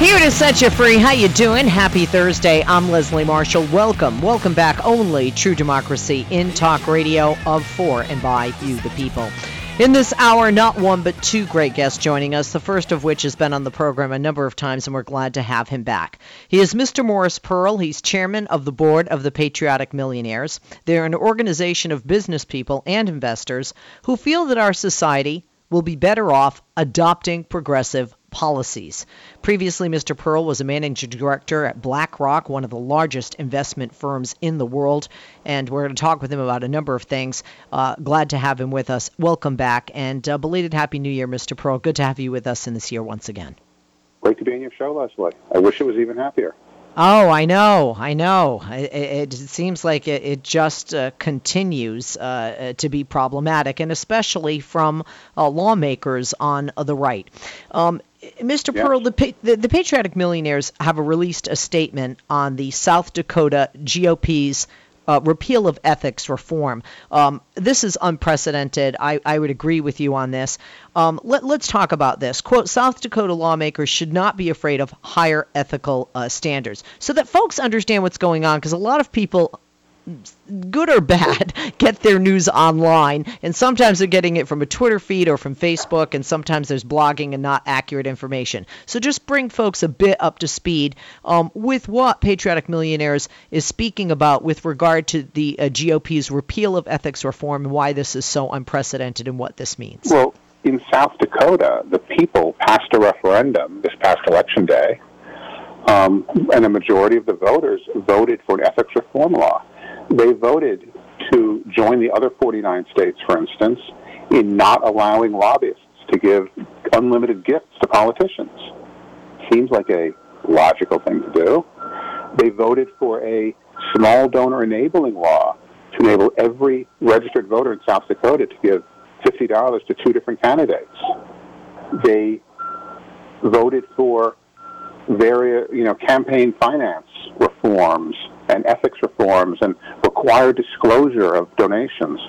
Here to set you free. How you doing? Happy Thursday. I'm Leslie Marshall. Welcome. Welcome back. Only true democracy in talk radio of for and by you the people. In this hour, not one but two great guests joining us, the first of which has been on the program a number of times, and we're glad to have him back. He is Mr. Morris Pearl. He's chairman of the board of the Patriotic Millionaires. They're an organization of business people and investors who feel that our society will be better off adopting progressive policies. Previously, Mr. Pearl was a managing director at BlackRock, one of the largest investment firms in the world, and we're going to talk with him about a number of things. Uh, glad to have him with us. Welcome back, and uh, belated Happy New Year, Mr. Pearl. Good to have you with us in this year once again. Great to be on your show, Leslie. I wish it was even happier. Oh, I know, I know. It, it, it seems like it, it just uh, continues uh, uh to be problematic, and especially from uh, lawmakers on the right. Um, Mr. Pearl, the, the, the Patriotic Millionaires have released a statement on the South Dakota GOP's uh, repeal of ethics reform. Um, this is unprecedented. I, I, would agree with you on this. Um, let, us talk about this. Quote South Dakota lawmakers should not be afraid of higher ethical uh, standards. So that folks understand what's going on, because a lot of people good or bad, get their news online. And sometimes they're getting it from a Twitter feed or from Facebook, and sometimes there's blogging and not accurate information. So just bring folks a bit up to speed um, with what Patriotic Millionaires is speaking about with regard to the uh, GOP's repeal of ethics reform and why this is so unprecedented and what this means. Well, in South Dakota, the people passed a referendum this past election day. Um, and a majority of the voters voted for an ethics reform law. They voted to join the other 49 states, for instance, in not allowing lobbyists to give unlimited gifts to politicians. Seems like a logical thing to do. They voted for a small donor enabling law to enable every registered voter in South Dakota to give $50 to two different candidates. They voted for various, you know, campaign finance reforms and ethics reforms and required disclosure of donations.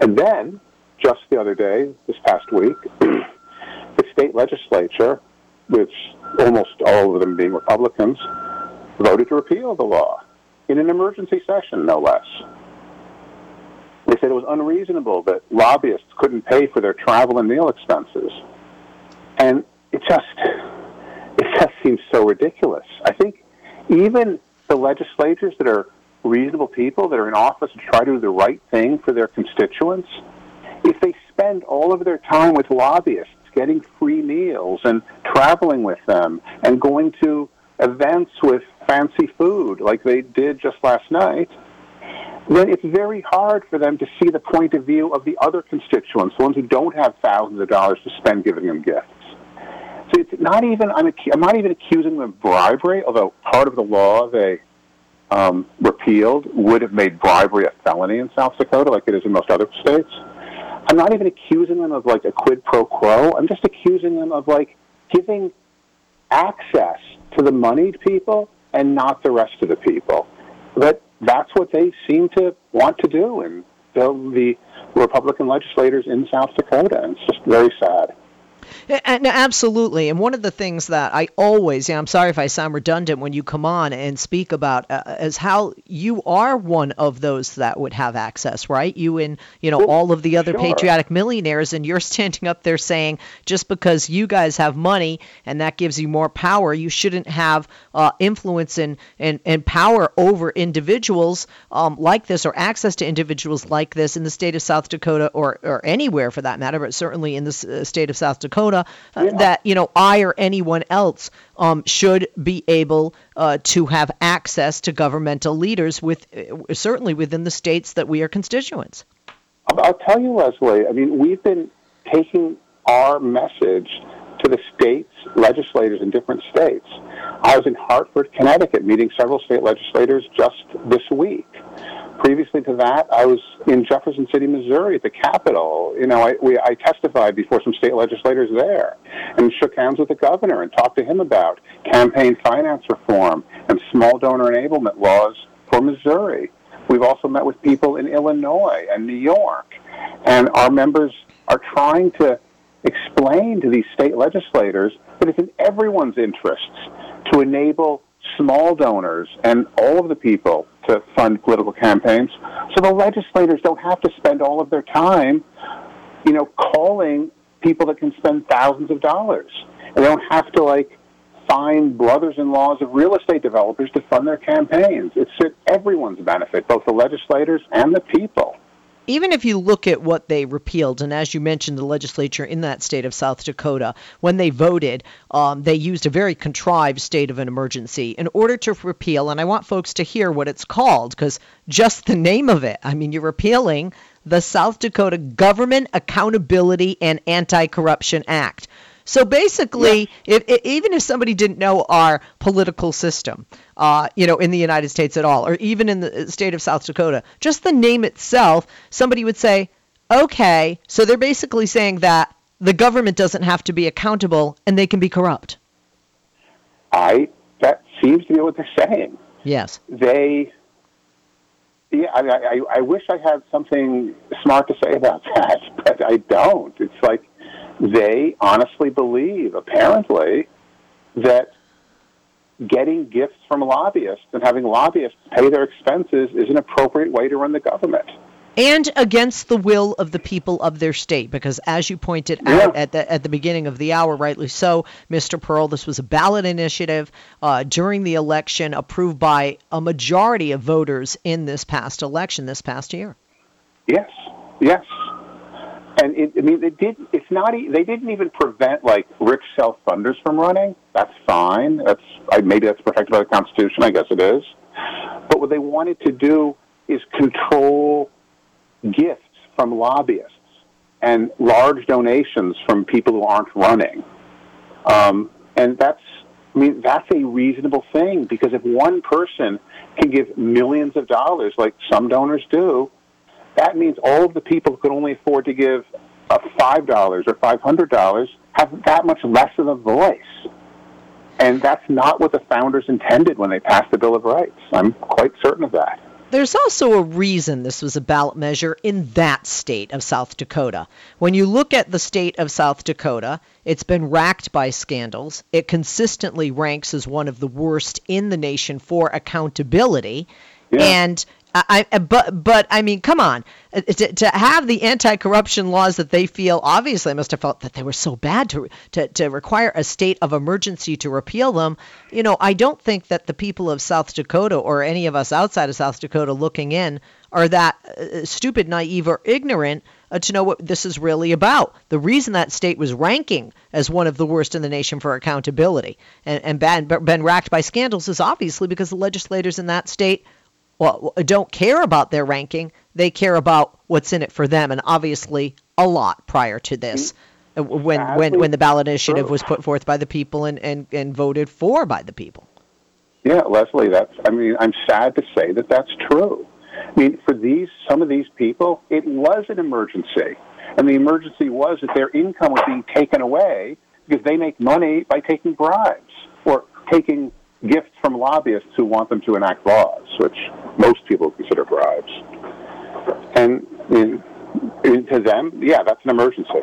And then, just the other day, this past week, the state legislature, which almost all of them being Republicans, voted to repeal the law in an emergency session, no less. They said it was unreasonable that lobbyists couldn't pay for their travel and meal expenses. And it just, it just seems so ridiculous. I think even the legislators that are reasonable people that are in office to try to do the right thing for their constituents, if they spend all of their time with lobbyists, getting free meals and traveling with them and going to events with fancy food like they did just last night, then it's very hard for them to see the point of view of the other constituents, the ones who don't have thousands of dollars to spend giving them gifts. So it's not even I'm, I'm not even accusing them of bribery, although part of the law they um, repealed would have made bribery a felony in South Dakota, like it is in most other states. I'm not even accusing them of like a quid pro quo. I'm just accusing them of like giving access to the moneyed people and not the rest of the people. But that's what they seem to want to do, and so the Republican legislators in South Dakota. And it's just very sad. And absolutely. And one of the things that I always, I'm sorry if I sound redundant when you come on and speak about, uh, is how you are one of those that would have access, right? You and you know all of the other sure. patriotic millionaires, and you're standing up there saying just because you guys have money and that gives you more power, you shouldn't have uh, influence and, and and power over individuals um, like this or access to individuals like this in the state of South Dakota or or anywhere for that matter, but certainly in the uh, state of South Dakota Dakota uh, yeah. that you know I or anyone else um, should be able uh, to have access to governmental leaders with uh, certainly within the states that we are constituents. I'll tell you, Leslie. I mean, we've been taking our message to the states, legislators in different states. I was in Hartford, Connecticut, meeting several state legislators just this week. Previously to that, I was in Jefferson City, Missouri, at the Capitol. You know, I, we, I testified before some state legislators there, and shook hands with the governor and talked to him about campaign finance reform and small donor enablement laws for Missouri. We've also met with people in Illinois and New York, and our members are trying to explain to these state legislators that it's in everyone's interests to enable small donors and all of the people to fund political campaigns so the legislators don't have to spend all of their time, you know, calling people that can spend thousands of dollars. And they don't have to, like, find brothers-in-laws of real estate developers to fund their campaigns. It's to everyone's benefit, both the legislators and the people even if you look at what they repealed, and as you mentioned, the legislature in that state of South Dakota, when they voted, um, they used a very contrived state of an emergency in order to repeal. And I want folks to hear what it's called because just the name of it, I mean, you're repealing the South Dakota Government Accountability and Anti Corruption Act. So basically, yeah. even if somebody didn't know our political system, uh, you know, in the United States at all, or even in the state of South Dakota, just the name itself, somebody would say, okay, so they're basically saying that the government doesn't have to be accountable and they can be corrupt. I that seems to be what they're saying. Yes. They. Yeah, I, I, I wish I had something smart to say about that, but I don't. It's like they honestly believe, apparently, that getting gifts from lobbyists and having lobbyists pay their expenses is an appropriate way to run the government. And against the will of the people of their state, because as you pointed yeah. out at the at the beginning of the hour, rightly so, Mr. Pearl, this was a ballot initiative uh, during the election approved by a majority of voters in this past election, this past year. Yes, yes and it, I mean, it did. It's not. They didn't even prevent like rich self funders from running. That's fine. That's I, maybe that's protected by the Constitution. I guess it is. But what they wanted to do is control gifts from lobbyists and large donations from people who aren't running. Um, and that's. I mean, that's a reasonable thing because if one person can give millions of dollars, like some donors do, that means all of the people who can only afford to give a $5 or $500 have that much less of a voice. And that's not what the founders intended when they passed the Bill of Rights. I'm quite certain of that. There's also a reason this was a ballot measure in that state of South Dakota. When you look at the state of South Dakota, it's been racked by scandals. It consistently ranks as one of the worst in the nation for accountability. Yeah. And I, but but I mean, come on, uh, to, to have the anti-corruption laws that they feel obviously must have felt that they were so bad to, to to require a state of emergency to repeal them. You know, I don't think that the people of South Dakota or any of us outside of South Dakota looking in are that uh, stupid, naive, or ignorant uh, to know what this is really about. The reason that state was ranking as one of the worst in the nation for accountability and, and been, been racked by scandals is obviously because the legislators in that state well, don't care about their ranking. They care about what's in it for them, and obviously a lot prior to this, mm-hmm. uh, when when when the ballot initiative was put forth by the people and, and, and voted for by the people. Yeah, Leslie, that's. I mean, I'm sad to say that that's true. I mean, for these some of these people, it was an emergency, and the emergency was that their income was being taken away because they make money by taking bribes or taking gifts from lobbyists who want them to enact laws, which most people consider bribes. And in, in, to them, yeah, that's an emergency.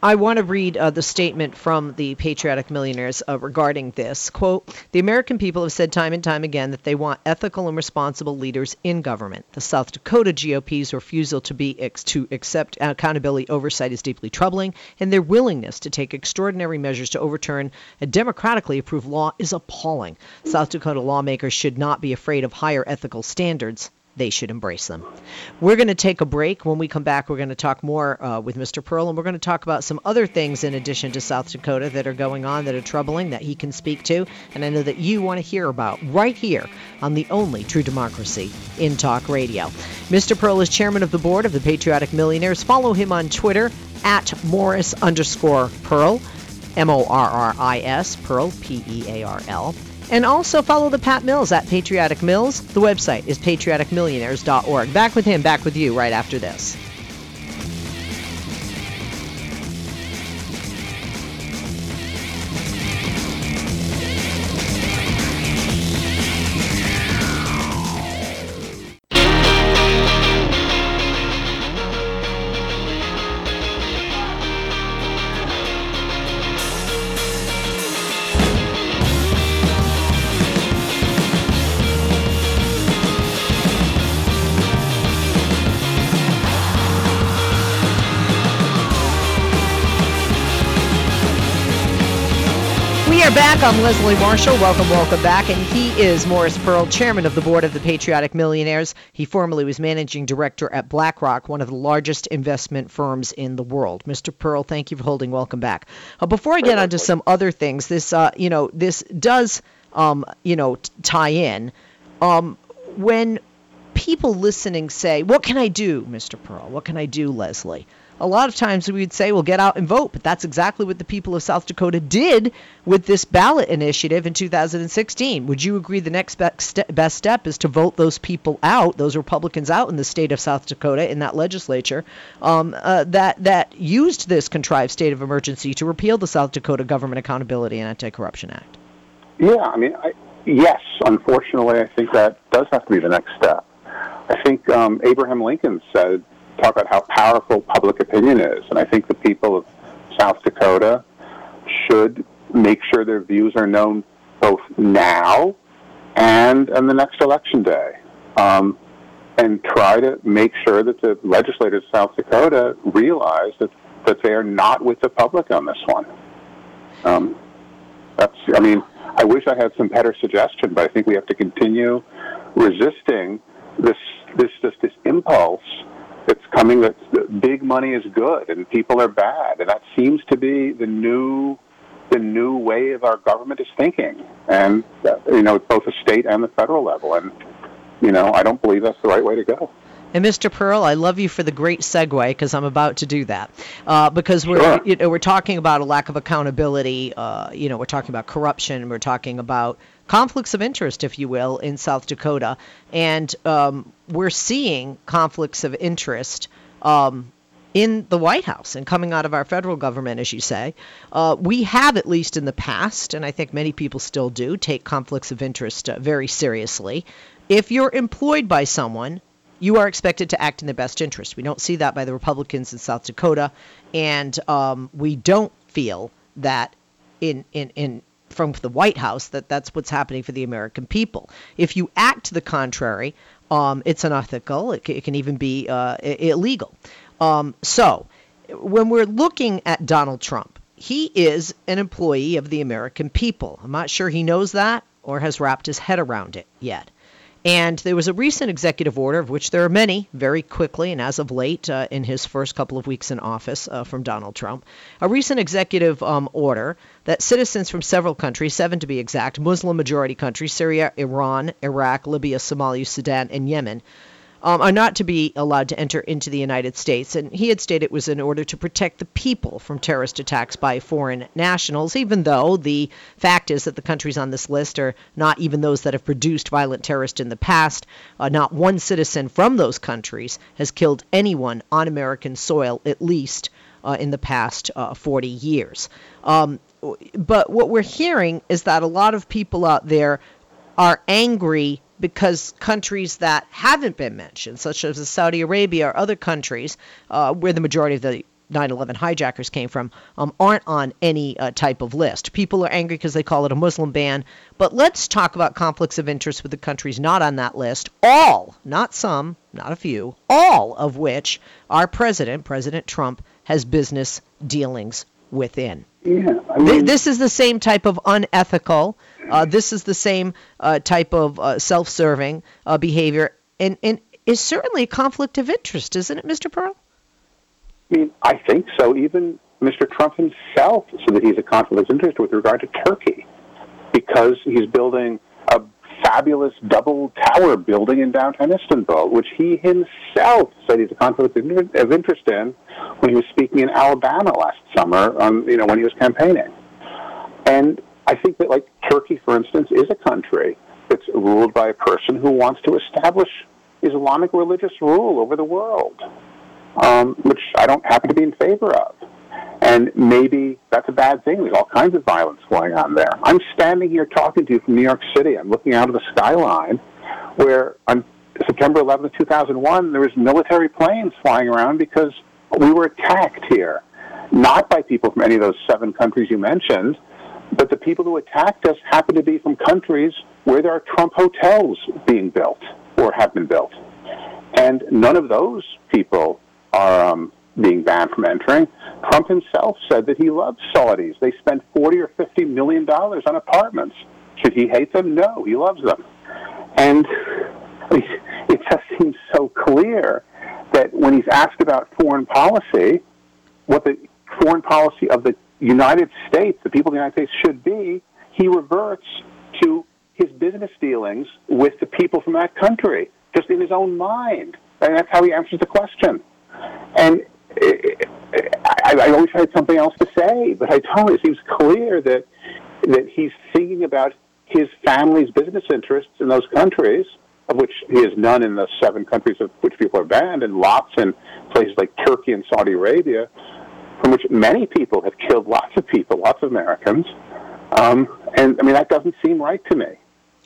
I want to read uh, the statement from the Patriotic Millionaires uh, regarding this. Quote The American people have said time and time again that they want ethical and responsible leaders in government. The South Dakota GOP's refusal to, be ex- to accept accountability oversight is deeply troubling, and their willingness to take extraordinary measures to overturn a democratically approved law is appalling. South Dakota lawmakers should not be afraid of higher ethical standards they should embrace them. We're going to take a break. When we come back, we're going to talk more uh, with Mr. Pearl, and we're going to talk about some other things in addition to South Dakota that are going on that are troubling that he can speak to, and I know that you want to hear about right here on the only true democracy in talk radio. Mr. Pearl is chairman of the board of the Patriotic Millionaires. Follow him on Twitter at Morris underscore Pearl, M O R R I S, Pearl, P E A R L. And also follow the Pat Mills at Patriotic Mills. The website is patrioticmillionaires.org. Back with him, back with you right after this. Back. I'm Leslie Marshall. Welcome, welcome back. And he is Morris Pearl, chairman of the board of the Patriotic Millionaires. He formerly was managing director at BlackRock, one of the largest investment firms in the world. Mr. Pearl, thank you for holding. Welcome back. Uh, before I get on to some other things, this, uh, you know, this does, um, you know, t- tie in. Um, when people listening say, "What can I do, Mr. Pearl? What can I do, Leslie?" A lot of times we'd say, well, get out and vote. But that's exactly what the people of South Dakota did with this ballot initiative in 2016. Would you agree the next best step is to vote those people out, those Republicans out in the state of South Dakota in that legislature um, uh, that that used this contrived state of emergency to repeal the South Dakota Government Accountability and Anti-Corruption Act? Yeah, I mean, I, yes. Unfortunately, I think that does have to be the next step. I think um, Abraham Lincoln said talk about how powerful public opinion is. And I think the people of South Dakota should make sure their views are known both now and on the next election day. Um, and try to make sure that the legislators of South Dakota realize that, that they are not with the public on this one. Um, that's, I mean, I wish I had some better suggestion, but I think we have to continue resisting this, this, just this impulse that's coming that big money is good and people are bad, and that seems to be the new the new way of our government is thinking, and uh, you know both the state and the federal level, and you know I don't believe that's the right way to go. And Mr. Pearl, I love you for the great segue because I'm about to do that. Uh, because we're sure. you know, we're talking about a lack of accountability. Uh, you know, we're talking about corruption. We're talking about conflicts of interest, if you will, in South Dakota, and um, we're seeing conflicts of interest. Um, in the White House and coming out of our federal government, as you say. Uh, we have, at least in the past, and I think many people still do, take conflicts of interest uh, very seriously. If you're employed by someone you are expected to act in their best interest. We don't see that by the Republicans in South Dakota, and um, we don't feel that in in in from the White House that that's what's happening for the American people. If you act to the contrary, um, it's unethical. It, it, can even be uh, illegal. Um, so, when we're looking at Donald Trump, he is an employee of the American people. I'm not sure he knows that or has wrapped his head around it yet. And there was a recent executive order, of which there are many, very quickly and as of late uh, in his first couple of weeks in office uh, from Donald Trump, a recent executive um, order that citizens from several countries, seven to be exact, Muslim majority countries, Syria, Iran, Iraq, Libya, Somalia, Sudan, and Yemen, um, are not to be allowed to enter into the United States. And he had stated it was in order to protect the people from terrorist attacks by foreign nationals, even though the fact is that the countries on this list are not even those that have produced violent terrorists in the past. Uh, not one citizen from those countries has killed anyone on American soil, at least uh, in the past uh, 40 years. Um, but what we're hearing is that a lot of people out there are angry because countries that haven't been mentioned, such as Saudi Arabia or other countries uh, where the majority of the 9/11 hijackers came from, um, aren't on any uh, type of list. People are angry because they call it a Muslim ban. But let's talk about conflicts of interest with the countries not on that list. All, not some, not a few, all of which our president, President Trump, has business dealings within. Yeah, I mean, this is the same type of unethical. Uh, this is the same uh, type of uh, self-serving uh, behavior. And, and is certainly a conflict of interest, isn't it, Mr. Pearl? I mean, I think so. Even Mr. Trump himself said that he's a conflict of interest with regard to Turkey because he's building a fabulous double tower building in downtown Istanbul, which he himself said he's a conflict of interest in when he was speaking in Alabama last summer, on, you know, when he was campaigning. And I think that, like, Turkey, for instance, is a country that's ruled by a person who wants to establish Islamic religious rule over the world, um, which I don't happen to be in favor of. And maybe that's a bad thing. There's all kinds of violence going on there. I'm standing here talking to you from New York City. I'm looking out of the skyline where on September 11th, 2001, there was military planes flying around because we were attacked here. Not by people from any of those seven countries you mentioned, but the people who attacked us happen to be from countries where there are Trump hotels being built or have been built. And none of those people are um, being banned from entering. Trump himself said that he loves Saudis. They spend 40 or 50 million dollars on apartments. Should he hate them? No, he loves them. And it just seems so clear that when he's asked about foreign policy, what the foreign policy of the United States, the people of the United States should be, he reverts to his business dealings with the people from that country, just in his own mind. And that's how he answers the question. And I, I always had something else to say, but I him it seems clear that that he's thinking about his family's business interests in those countries, of which he has none in the seven countries of which people are banned, and lots in places like Turkey and Saudi Arabia, from which many people have killed lots of people, lots of Americans. Um, and I mean, that doesn't seem right to me.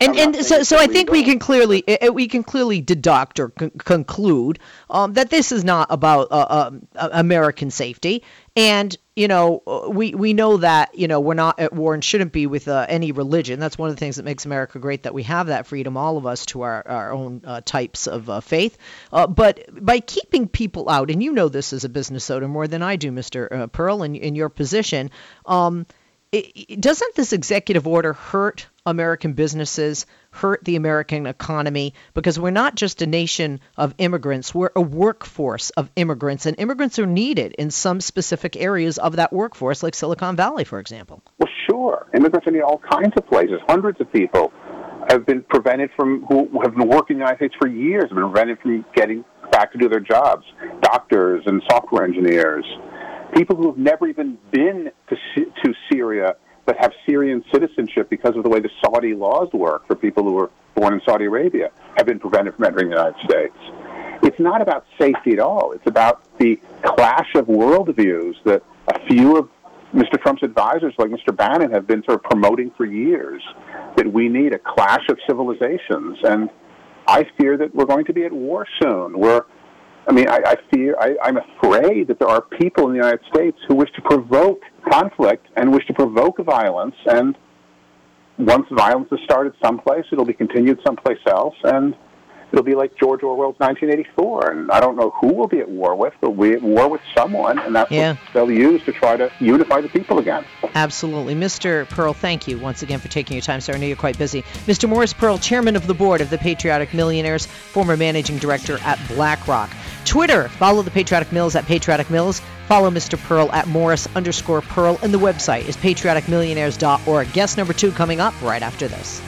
And, and so, so I think we can clearly we can clearly deduct or con- conclude um, that this is not about uh, uh, American safety, and you know we we know that you know we're not at war and shouldn't be with uh, any religion. That's one of the things that makes America great that we have that freedom, all of us, to our our own uh, types of uh, faith. Uh, but by keeping people out, and you know this as a business owner more than I do, Mister Pearl, in in your position. Um, it, doesn't this executive order hurt American businesses, hurt the American economy? Because we're not just a nation of immigrants, we're a workforce of immigrants, and immigrants are needed in some specific areas of that workforce, like Silicon Valley, for example. Well, sure. Immigrants are needed all kinds of places. Hundreds of people have been prevented from, who have been working in the United States for years, have been prevented from getting back to do their jobs. Doctors and software engineers people who have never even been to, to Syria but have Syrian citizenship because of the way the Saudi laws work for people who were born in Saudi Arabia have been prevented from entering the United States. It's not about safety at all. It's about the clash of worldviews that a few of Mr. Trump's advisors, like Mr. Bannon, have been sort of promoting for years that we need a clash of civilizations. And I fear that we're going to be at war soon. We're I mean, I, I fear, I, I'm afraid that there are people in the United States who wish to provoke conflict and wish to provoke violence. And once violence has started someplace, it'll be continued someplace else. And it'll be like George Orwell's 1984. And I don't know who we'll be at war with, but we'll be at war with someone, and that's yeah. what they'll use to try to unify the people again. Absolutely. Mr. Pearl, thank you once again for taking your time, sir. I know you're quite busy. Mr. Morris Pearl, chairman of the board of the Patriotic Millionaires, former managing director at BlackRock. Twitter, follow the Patriotic Mills at Patriotic Mills. Follow Mr. Pearl at Morris underscore Pearl. And the website is patrioticmillionaires.org. Guest number two coming up right after this.